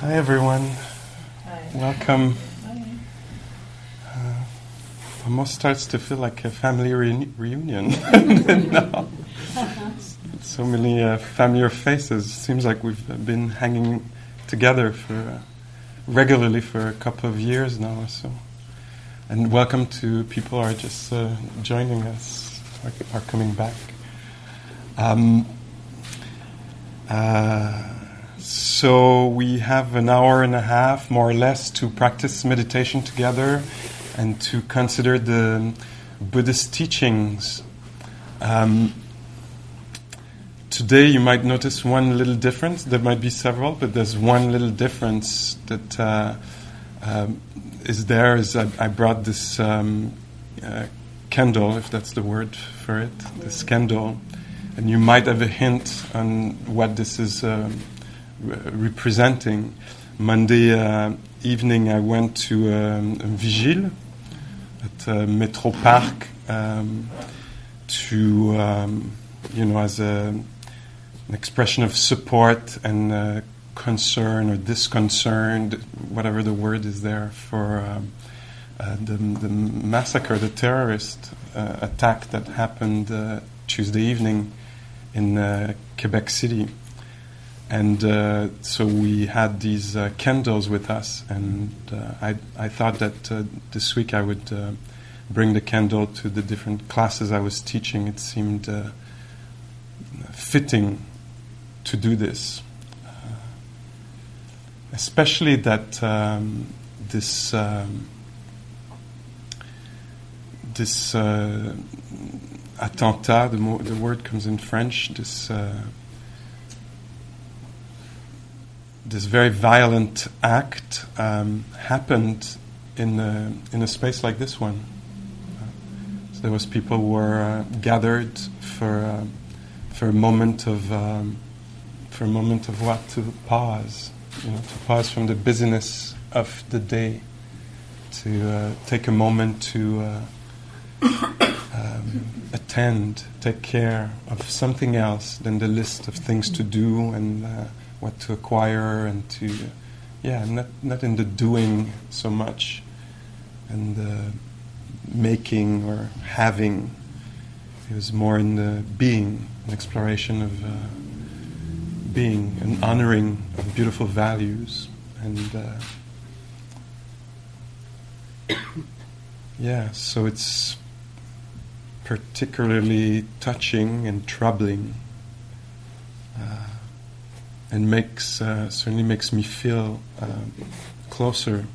Hi, everyone. Hi. Welcome. Hi. Uh, almost starts to feel like a family reuni- reunion. now. So many uh, familiar faces. Seems like we've been hanging together for uh, regularly for a couple of years now or so. And welcome to people who are just uh, joining us, are, are coming back. Um, uh, so we have an hour and a half, more or less, to practice meditation together and to consider the Buddhist teachings. Um, today, you might notice one little difference. There might be several, but there's one little difference that uh, um, is there. Is I, I brought this um, uh, candle, if that's the word for it, this candle, and you might have a hint on what this is. Re- representing. Monday uh, evening, I went to um, a vigile at uh, Metro Park um, to, um, you know, as a, an expression of support and uh, concern or disconcern, whatever the word is there, for um, uh, the, the massacre, the terrorist uh, attack that happened uh, Tuesday evening in uh, Quebec City and uh, so we had these uh, candles with us, and uh, I, I thought that uh, this week I would uh, bring the candle to the different classes I was teaching. It seemed uh, fitting to do this, especially that um, this um, this attentat, the, mo- the word comes in French, this this very violent act um, happened in a, in a space like this one. So there was people who were uh, gathered for uh, for a moment of um, for a moment of what to pause, you know, to pause from the busyness of the day, to uh, take a moment to. Uh, um, attend, take care of something else than the list of things to do and uh, what to acquire and to, yeah, not, not in the doing so much and the making or having. It was more in the being, an exploration of uh, being, an honoring of beautiful values. And uh, yeah, so it's particularly touching and troubling. Uh, and makes uh, certainly makes me feel um, closer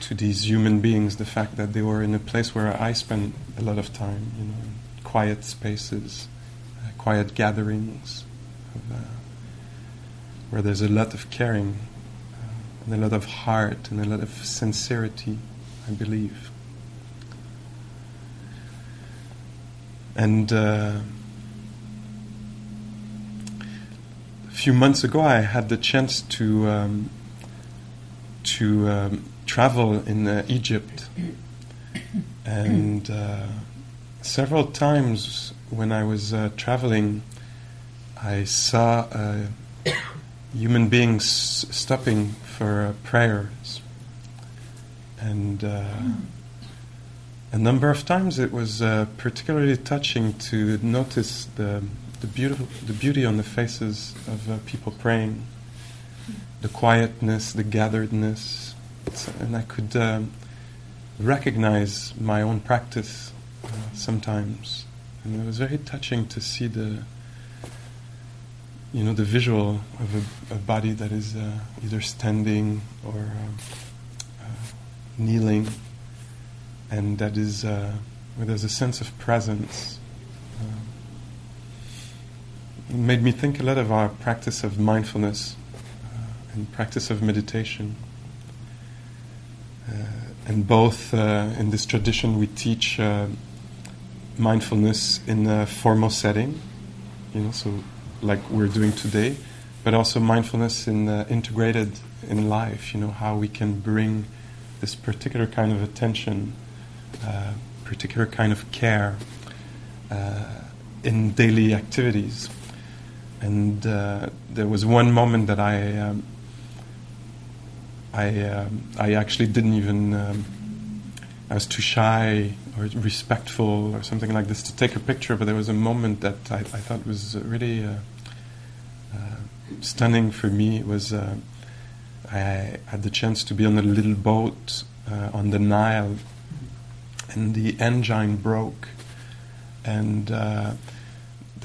to these human beings. The fact that they were in a place where I spend a lot of time, you know, quiet spaces, uh, quiet gatherings, of, uh, where there's a lot of caring uh, and a lot of heart and a lot of sincerity, I believe. And uh, a few months ago, I had the chance to um, to um, travel in uh, Egypt, and uh, several times when I was uh, traveling, I saw uh, human beings stopping for uh, prayers, and uh, a number of times it was uh, particularly touching to notice the the beautiful the beauty on the faces of uh, people praying, the quietness, the gatheredness, and I could um, recognize my own practice uh, sometimes, and it was very touching to see the you know the visual of a, a body that is uh, either standing or um, uh, kneeling. And that is uh, where there's a sense of presence. Made me think a lot of our practice of mindfulness uh, and practice of meditation. Uh, and both uh, in this tradition, we teach uh, mindfulness in a formal setting, you know, so like we're doing today, but also mindfulness in uh, integrated in life. You know how we can bring this particular kind of attention particular kind of care uh, in daily activities. And uh, there was one moment that I um, I um, I actually didn't even um, I was too shy or respectful or something like this to take a picture. But there was a moment that I, I thought was really uh, uh, stunning for me. It was uh, I had the chance to be on a little boat uh, on the Nile, and the engine broke, and uh,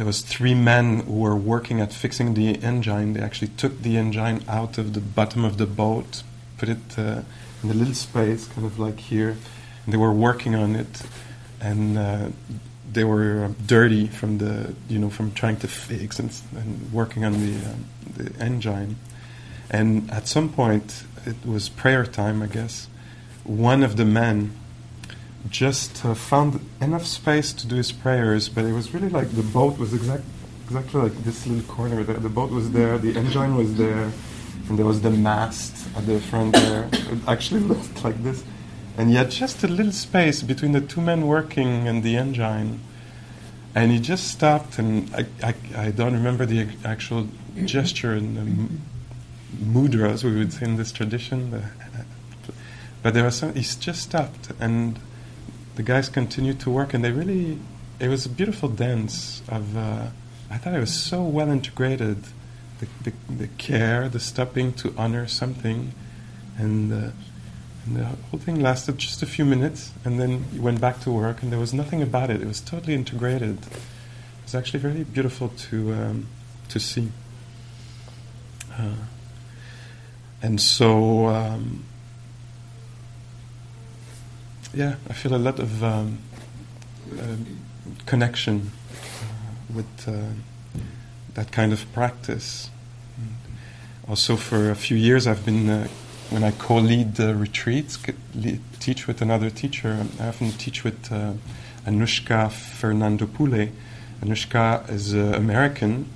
there was three men who were working at fixing the engine. They actually took the engine out of the bottom of the boat, put it uh, in a little space, kind of like here. And they were working on it, and uh, they were uh, dirty from the, you know, from trying to fix and, and working on the, um, the engine. And at some point, it was prayer time, I guess. One of the men just uh, found enough space to do his prayers, but it was really like the boat was exact, exactly like this little corner there. The boat was there, the engine was there, and there was the mast at the front there. It actually looked like this. And he had just a little space between the two men working and the engine. And he just stopped, and I, I, I don't remember the actual gesture and the mudras, we would say in this tradition. But there was some, he just stopped, and the guys continued to work, and they really, it was a beautiful dance of, uh, I thought it was so well integrated. The, the, the care, the stopping to honor something, and, uh, and the whole thing lasted just a few minutes, and then you went back to work, and there was nothing about it. It was totally integrated. It was actually very beautiful to um, to see. Uh, and so, um, yeah, I feel a lot of um, uh, connection uh, with uh, that kind of practice. Also, for a few years, I've been uh, when I co-lead the retreats, teach with another teacher. I often teach with uh, Anushka Fernandopulle. Anushka is uh, American,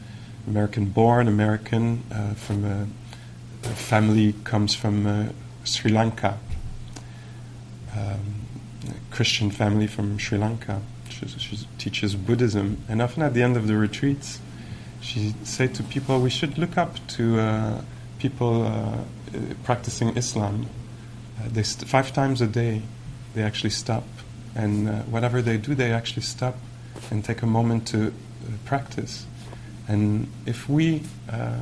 American-born, American from a, a, family comes from Sri Lanka. Um, Christian family from Sri Lanka. She, she, teaches Buddhism, and often at the end of the retreats, she said to people, "We should look up to uh, people uh, practicing Islam. Uh, they st- five times a day, they actually stop, and uh, whatever they do, they actually stop and take a moment to uh, practice. And if we, uh,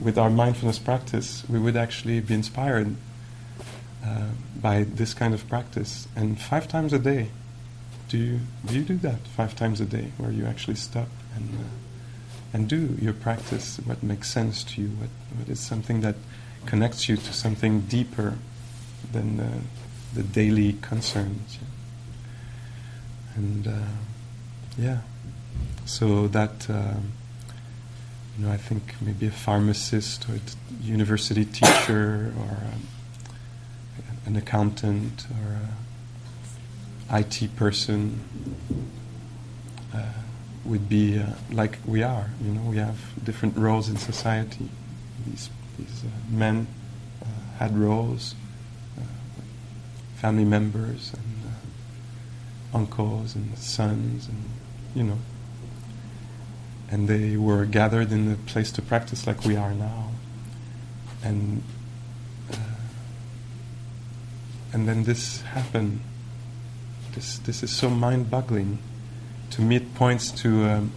with our mindfulness practice, we would actually be inspired." Uh, by this kind of practice. And five times a day, do you do you do that five times a day, where you actually stop and uh, and do your practice? What makes sense to you? What what is something that connects you to something deeper than uh, the daily concerns? And uh, yeah, so that. Um, you know, I think maybe a pharmacist or a university teacher or um, an accountant or IT person uh, would be uh, like we are. You know, we have different roles in society. These, these uh, men uh, had roles, uh, family members and uh, uncles and sons, and you know, and they were gathered in a place to practice like we are now, and and then this happened. This this is so mind-boggling. To me, it points to. Um,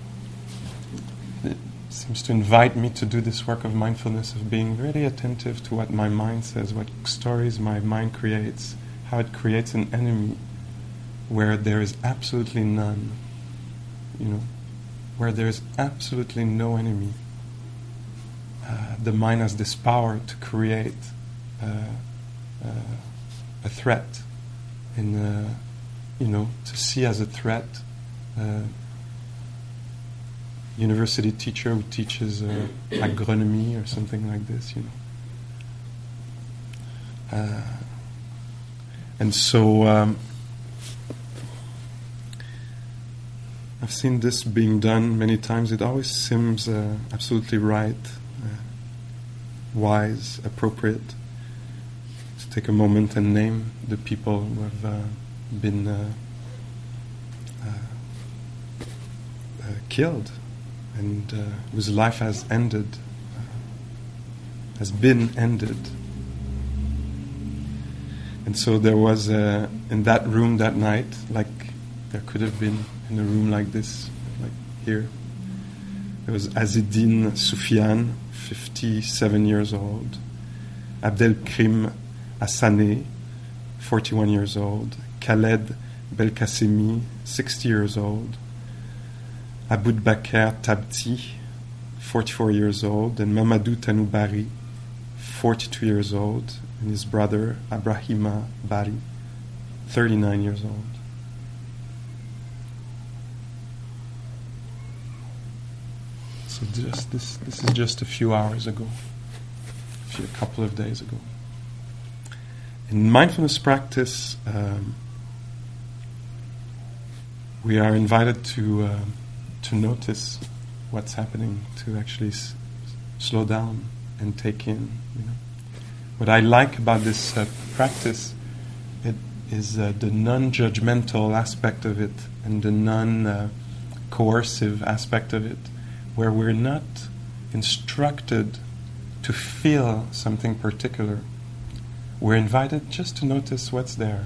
it seems to invite me to do this work of mindfulness, of being really attentive to what my mind says, what stories my mind creates, how it creates an enemy where there is absolutely none. You know, where there is absolutely no enemy. Uh, the mind has this power to create. Uh, uh, threat, and uh, you know to see as a threat. Uh, university teacher who teaches uh, agronomy or something like this, you know. Uh, and so um, I've seen this being done many times. It always seems uh, absolutely right, uh, wise, appropriate take a moment and name the people who have uh, been uh, uh, uh killed and uh, whose life has ended, has been ended And so there was a, in that room that night, like there could have been in a room like this, like here. There was Azzeddine Soufiane, 57 years old. Abdelkrim Assané, 41 years old. Khaled Belkacemi, 60 years old. Aboubaker Thabti, 44 years old. And Mamadou Tanou Barry, 42 years old. And his brother, Abrahima Barry, 39 years old. So just this, this is just a few hours ago, a, few, a couple of days ago. In mindfulness practice, um, we are invited to uh, to notice what's happening, to actually s- slow down and take in. You know, what I like about this uh, practice it is uh, the non-judgmental aspect of it and the non-coercive aspect of it, where we're not instructed to feel something particular. We're invited just to notice what's there,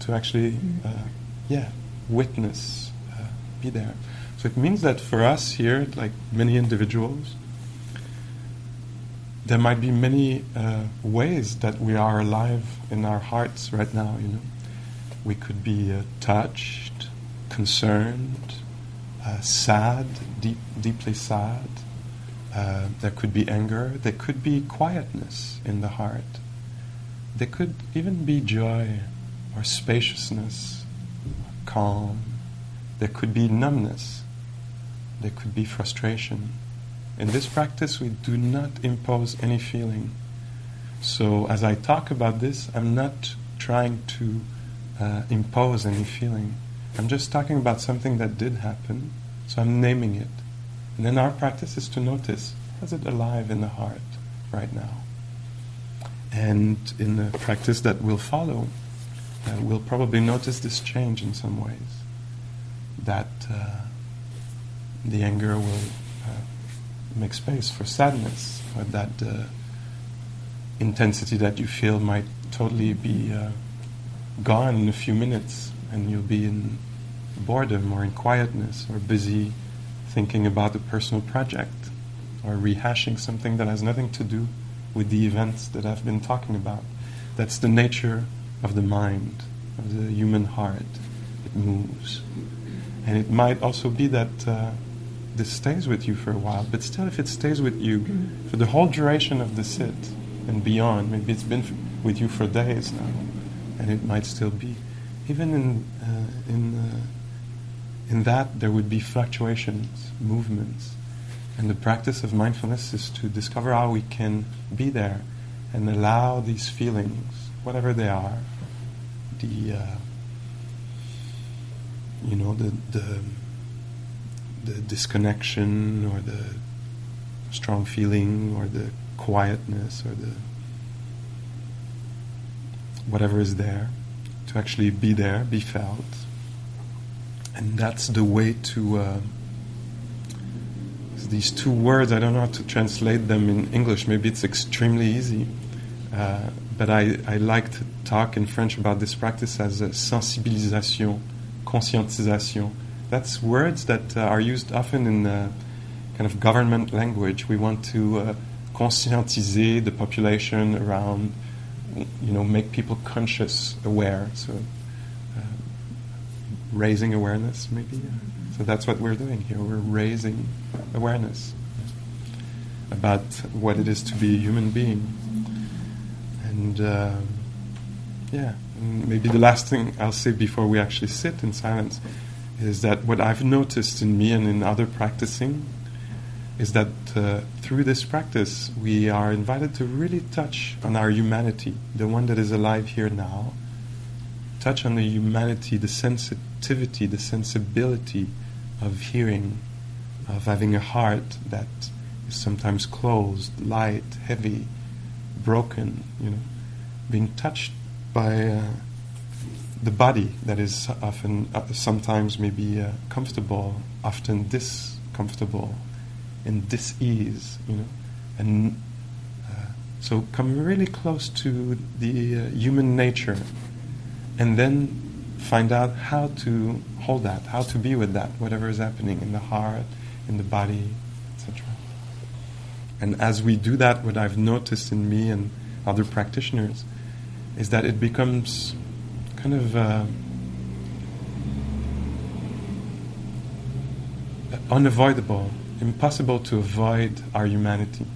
to actually, uh, yeah, witness, uh, be there. So it means that for us here, like many individuals, there might be many uh, ways that we are alive in our hearts right now. You know, we could be uh, touched, concerned, uh, sad, deep, deeply sad. Uh, there could be anger. There could be quietness in the heart. There could even be joy, or spaciousness, calm. There could be numbness. There could be frustration. In this practice, we do not impose any feeling. So, as I talk about this, I'm not trying to uh, impose any feeling. I'm just talking about something that did happen, so I'm naming it. And then our practice is to notice is it alive in the heart right now? And in the practice that will follow, uh, we'll probably notice this change in some ways. That uh, the anger will uh, make space for sadness, or that uh, intensity that you feel might totally be uh, gone in a few minutes, and you'll be in boredom or in quietness or busy thinking about a personal project or rehashing something that has nothing to do with the events that I've been talking about. That's the nature of the mind, of the human heart. It moves. And it might also be that uh, this stays with you for a while, but still, if it stays with you for the whole duration of the sit and beyond, maybe it's been f- with you for days now, and it might still be. Even in, uh, in, uh, in that, there would be fluctuations, movements. And the practice of mindfulness is to discover how we can be there and allow these feelings, whatever they are, the uh, you know the the the disconnection or the strong feeling or the quietness or the whatever is there to actually be there, be felt, and that's the way to. Uh, these two words, I don't know how to translate them in English. Maybe it's extremely easy. Uh, but I, I like to talk in French about this practice as a sensibilisation, conscientisation. That's words that uh, are used often in uh, kind of government language. We want to uh, conscientiser the population around, you know, make people conscious, aware. So uh, raising awareness, maybe. So that's what we're doing here. We're raising awareness about what it is to be a human being. And uh, yeah, and maybe the last thing I'll say before we actually sit in silence is that what I've noticed in me and in other practicing is that uh, through this practice we are invited to really touch on our humanity, the one that is alive here now. Touch on the humanity, the sensitivity, the sensibility of hearing, of having a heart that is sometimes closed, light, heavy, broken, you know, being touched by uh, the body that is often, uh, sometimes maybe uh, comfortable, often discomfortable, and dis-ease, you know, and uh, So come really close to the uh, human nature. And then find out how to hold that, how to be with that, whatever is happening in the heart, in the body, etc. And as we do that, what I've noticed in me and other practitioners is that it becomes kind of uh, unavoidable, impossible to avoid our humanity,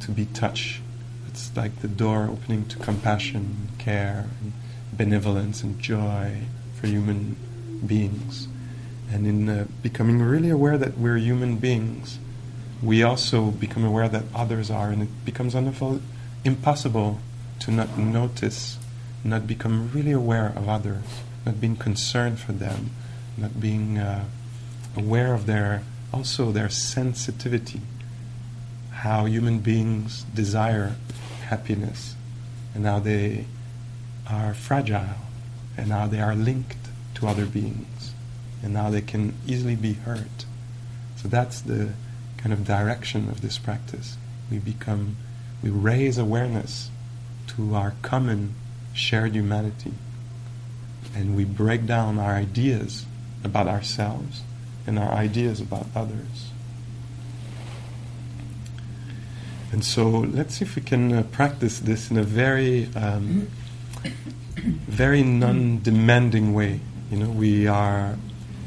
to be touched. It's like the door opening to compassion, care, and benevolence, and joy for human beings. And in uh, becoming really aware that we're human beings, we also become aware that others are, and it becomes impossible to not notice, not become really aware of others, not being concerned for them, not being uh, aware of their also their sensitivity, how human beings desire happiness, and how they are fragile, and how they are linked to other beings, and how they can easily be hurt. So that's the kind of direction of this practice. We become, we raise awareness to our common shared humanity, and we break down our ideas about ourselves and our ideas about others. And so let's see if we can uh, practice this in a very, um, very non-demanding way. You know, we are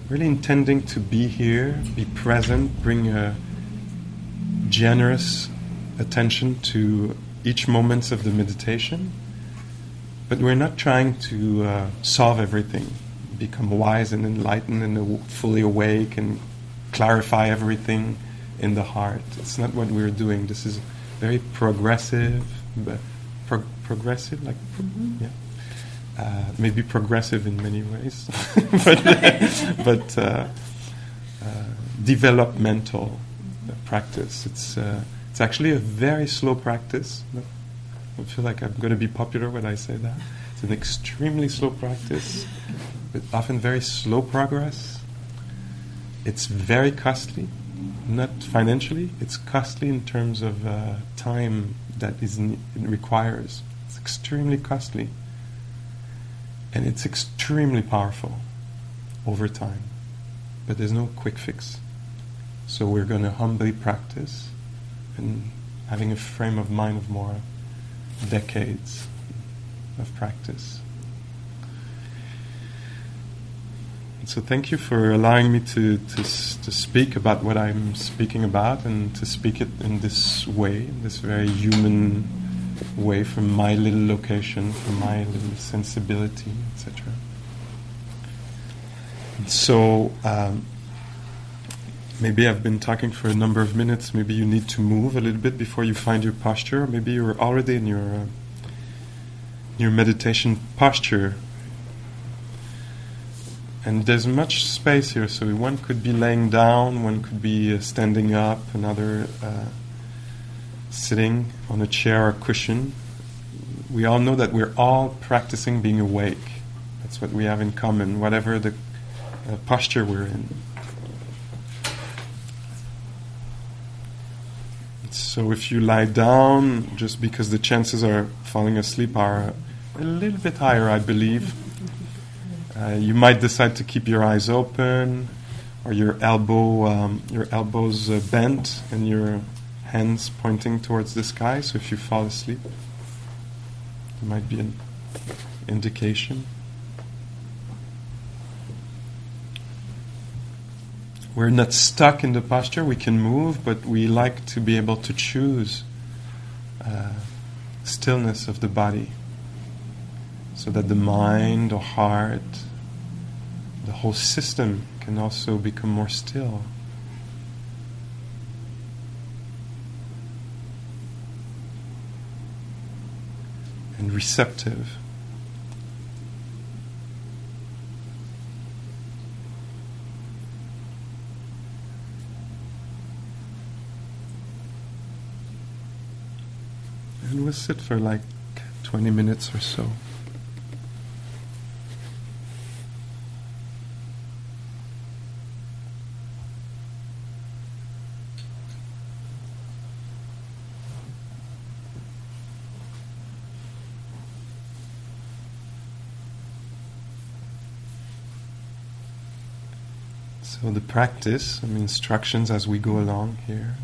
really intending to be here, be present, bring a generous attention to each moment of the meditation. But we're not trying to uh, solve everything become wise and enlightened and fully awake and clarify everything in the heart. It's not what we're doing. This is very progressive, pro- progressive, like mm-hmm. yeah, uh, maybe progressive in many ways, but, but uh, uh, developmental practice. It's uh, it's actually a very slow practice. I feel like I'm going to be popular when I say that. It's an extremely slow practice with often very slow progress. It's very costly, not financially, it's costly in terms of uh, time that is ne- it requires. It's extremely costly. And it's extremely powerful over time. But there's no quick fix. So we're going to humbly practice and having a frame of mind of more decades of practice. so thank you for allowing me to, to, to speak about what I'm speaking about and to speak it in this way, in this very human way from my little location, from my little sensibility, etc. So um, maybe I've been talking for a number of minutes. Maybe you need to move a little bit before you find your posture. Maybe you're already in your uh, your meditation posture and there's much space here. So one could be laying down, one could be uh, standing up, another uh, sitting on a chair or cushion. We all know that we're all practicing being awake. That's what we have in common, whatever the uh, posture we're in. So if you lie down, just because the chances of falling asleep are a little bit higher, I believe uh, you might decide to keep your eyes open, or your elbow, um, your elbows uh, bent, and your hands pointing towards the sky. So if you fall asleep, it might be an indication. We're not stuck in the posture. We can move, but we like to be able to choose uh, stillness of the body so that the mind or heart the whole system can also become more still. And receptive. And we'll sit for like 20 minutes or so. So the practice, some instructions as we go along here.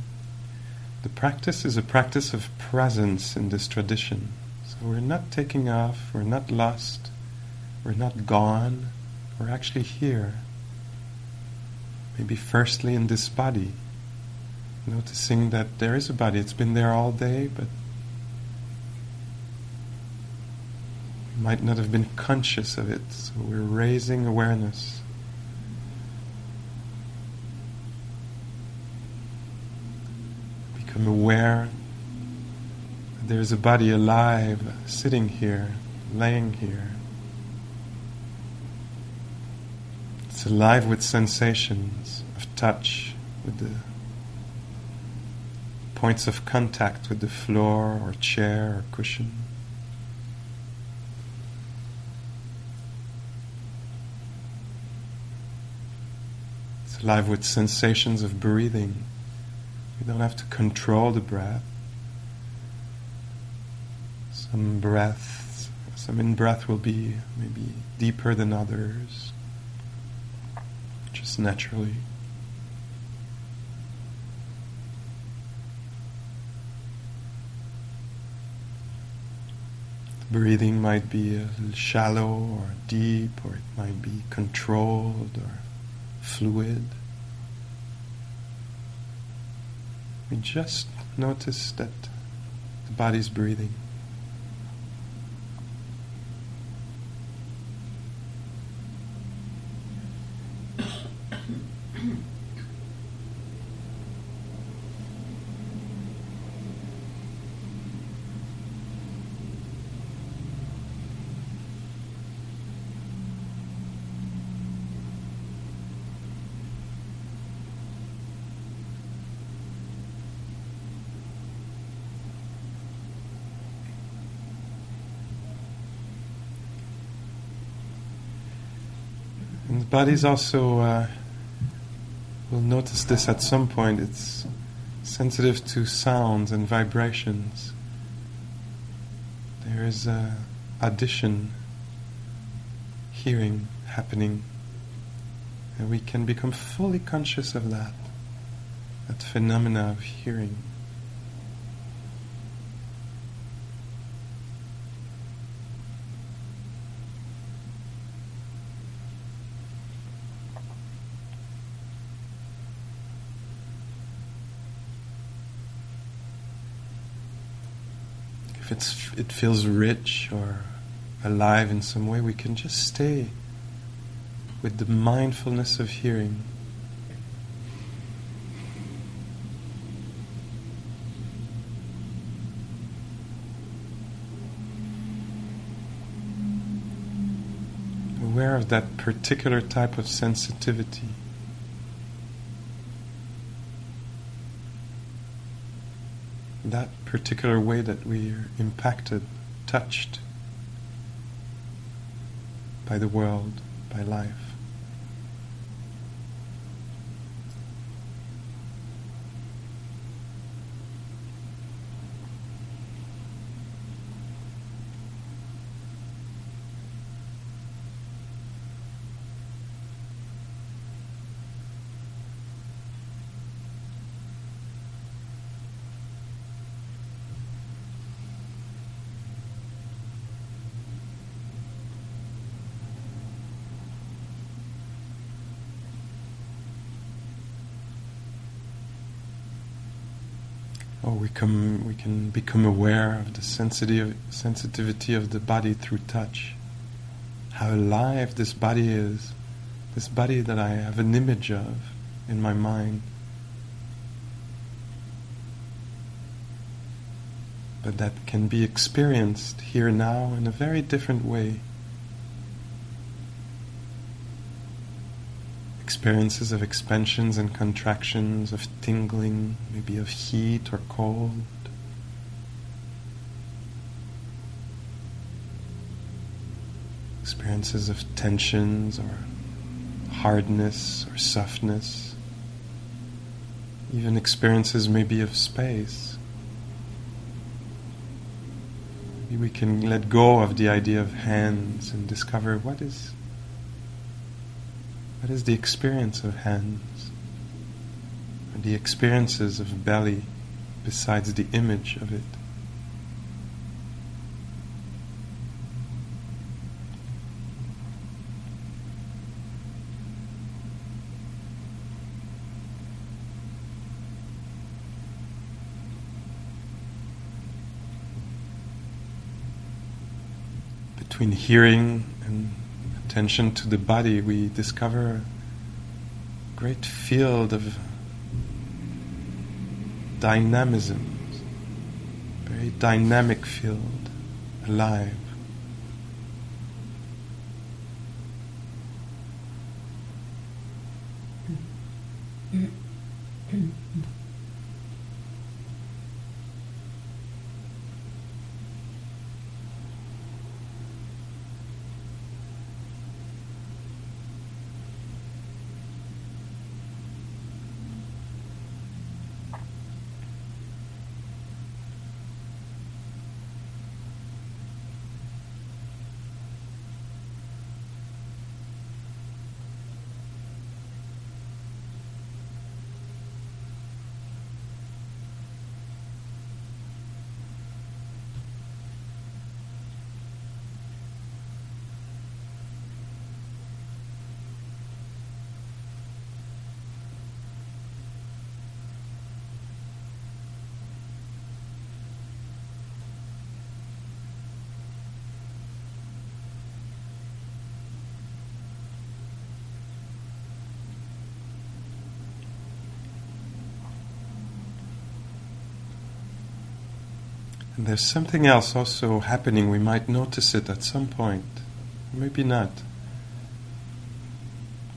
The practice is a practice of presence in this tradition. So we're not taking off, we're not lost, we're not gone, we're actually here. Maybe firstly in this body, noticing that there is a body, it's been there all day, but we might not have been conscious of it. So we're raising awareness. Become aware that there's a body alive, sitting here, laying here. It's alive with sensations of touch, with the points of contact with the floor or chair or cushion. It's alive with sensations of breathing. You don't have to control the breath. Some breaths, some in breath will be maybe deeper than others, just naturally. breathing might be a little shallow or deep, or it might be controlled or fluid. We just notice that the body's breathing. Body's also, uh, we'll notice this at some point, it's sensitive to sounds and vibrations. There is a addition, hearing happening, and we can become fully conscious of that, that phenomena of hearing. If it's it feels rich or alive in some way, we can just stay with the mindfulness of hearing. Aware of that particular type of sensitivity. that particular way that we are impacted, touched by the world, by life. Or we come we can become aware of the sensitive sensitivity of the body through touch. How alive this body is, this body that I have an image of in my mind. But that can be experienced here now in a very different way. Experiences of expansions and contractions, of tingling, maybe of heat or cold. Experiences of tensions or hardness or softness. Even experiences maybe of space. Maybe we can let go of the idea of hands and discover what is What is the experience of hands? Or the experiences of belly besides the image of it? between hearing attention to the body, we discover a great field of dynamism, very dynamic field, alive. And there's something else also happening. We might notice it at some point, maybe not.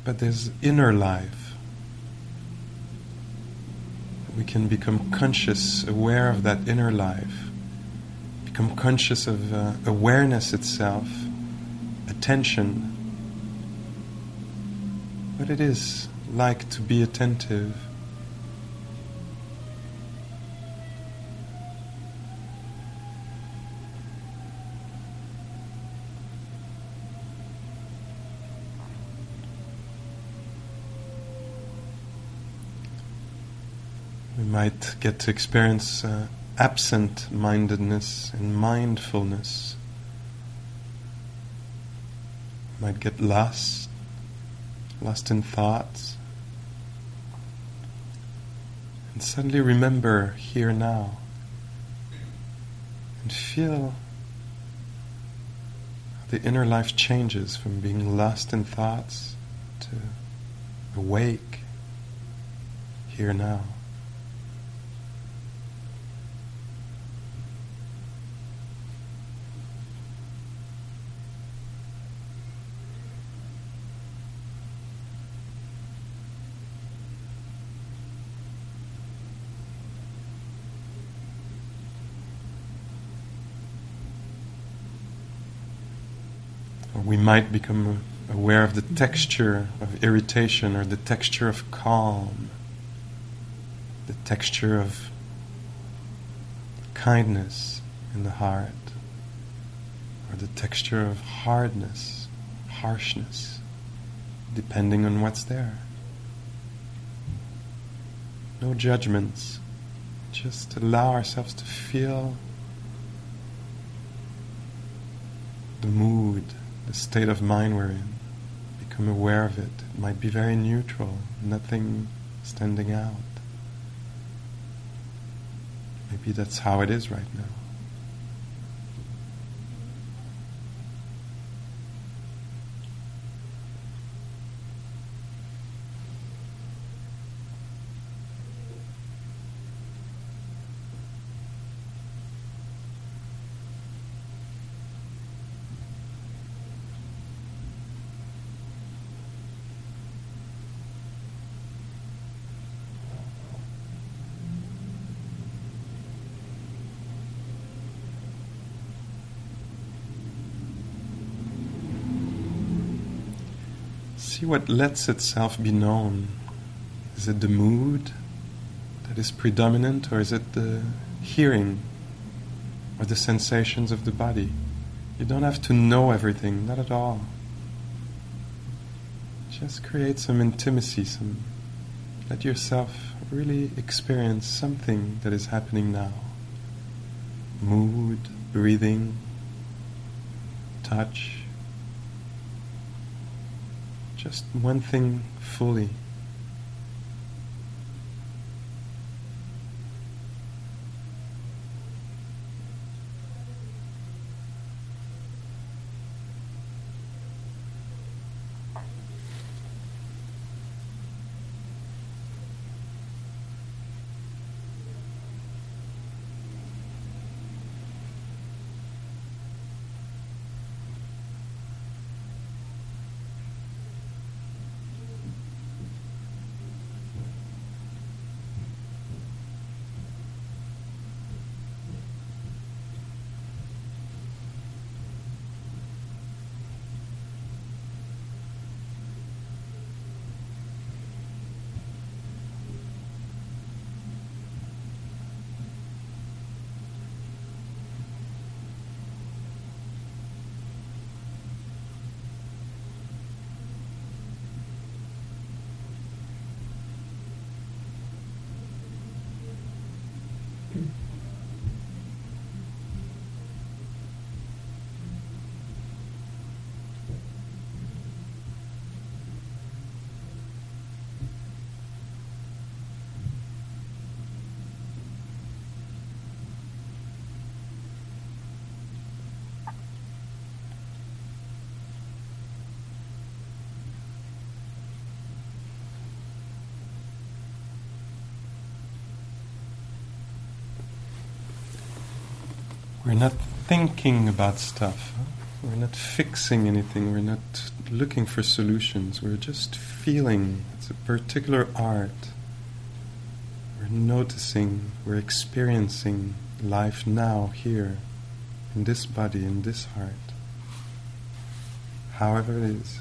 But there's inner life. We can become conscious, aware of that inner life, become conscious of uh, awareness itself, attention, what it is like to be attentive might get to experience uh, absent mindedness and mindfulness. Might get lost, lost in thoughts, and suddenly remember here now and feel the inner life changes from being lost in thoughts to awake here now. We might become aware of the texture of irritation or the texture of calm, the texture of kindness in the heart, or the texture of hardness, harshness, depending on what's there. No judgments, just allow ourselves to feel the mood the state of mind we're in. Become aware of it. It might be very neutral, nothing standing out. Maybe that's how it is right now. See what lets itself be known. Is it the mood that is predominant, or is it the hearing or the sensations of the body? You don't have to know everything, not at all. Just create some intimacy, some let yourself really experience something that is happening now. Mood, breathing, touch. Just one thing fully. We're not thinking about stuff. We're not fixing anything. We're not looking for solutions. We're just feeling. It's a particular art. We're noticing. We're experiencing life now, here, in this body, in this heart. However it is.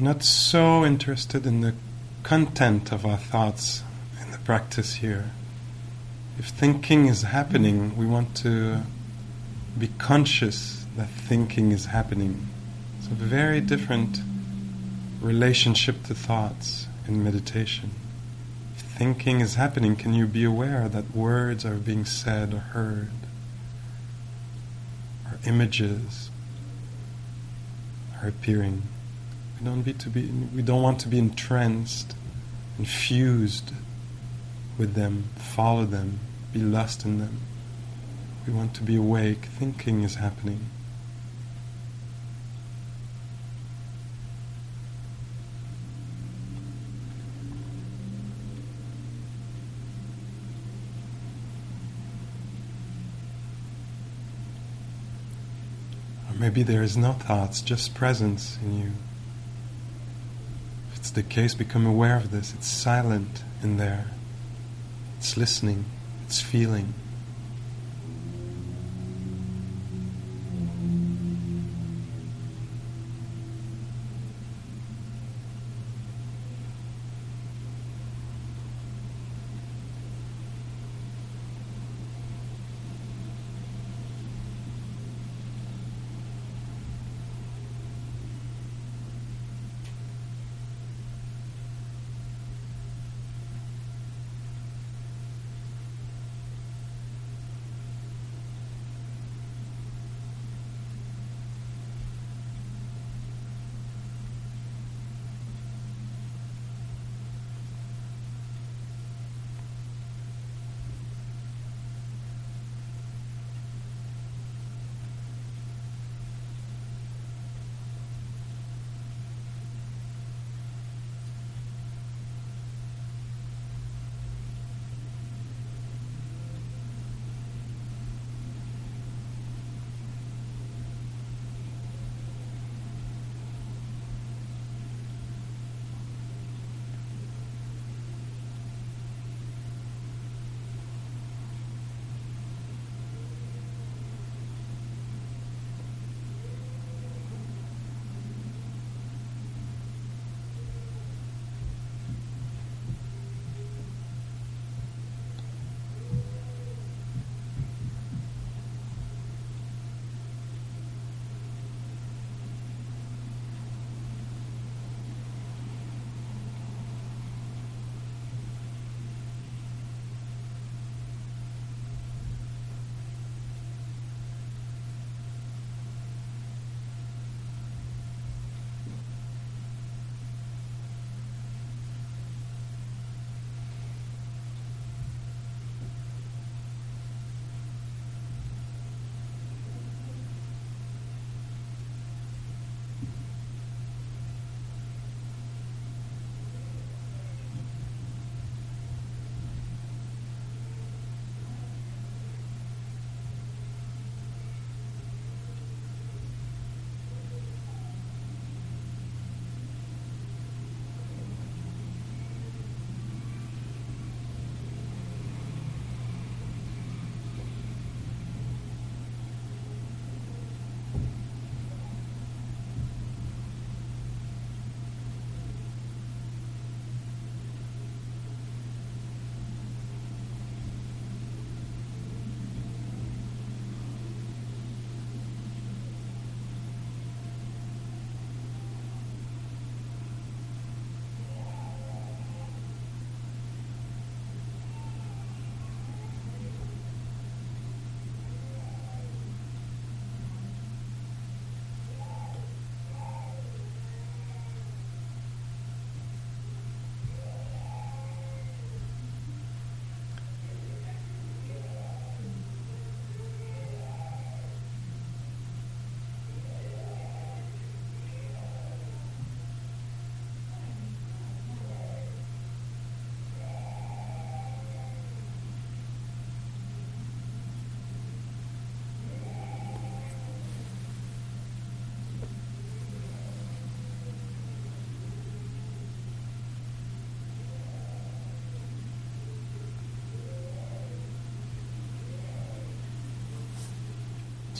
Not so interested in the content of our thoughts in the practice here. If thinking is happening, we want to be conscious that thinking is happening. It's a very different relationship to thoughts in meditation. If thinking is happening, can you be aware that words are being said or heard? Or images are appearing? We don't, be to be, we don't want to be entranced, infused with them, follow them, be lost in them. We want to be awake, thinking is happening. Or maybe there is no thoughts, just presence in you. It's the case, become aware of this. It's silent in there. It's listening. It's feeling.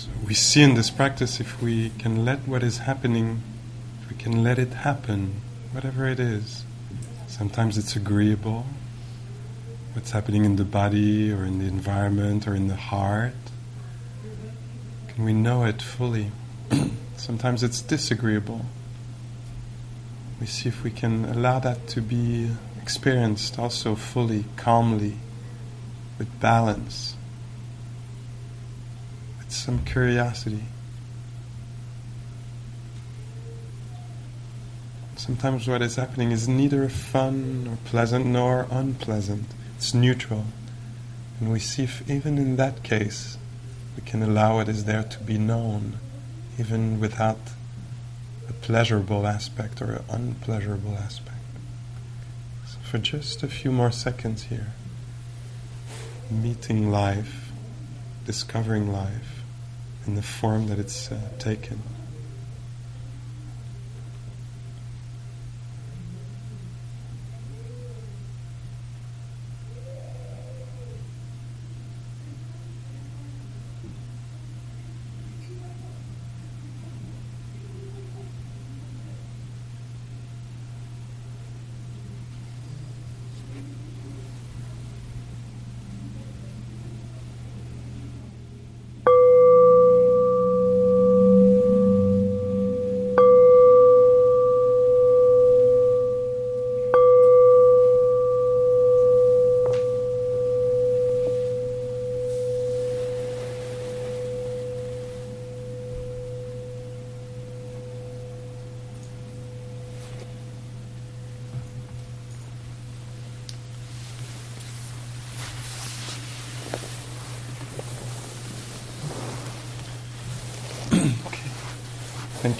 So we see in this practice if we can let what is happening, if we can let it happen, whatever it is. Sometimes it's agreeable, what's happening in the body or in the environment or in the heart. Can we know it fully? Sometimes it's disagreeable. We see if we can allow that to be experienced also fully, calmly, with balance, some curiosity. Sometimes what is happening is neither fun or pleasant nor unpleasant. It's neutral. And we see if even in that case we can allow what is there to be known, even without a pleasurable aspect or an unpleasurable aspect. So for just a few more seconds here, meeting life, discovering life in the form that it's uh, taken. Thank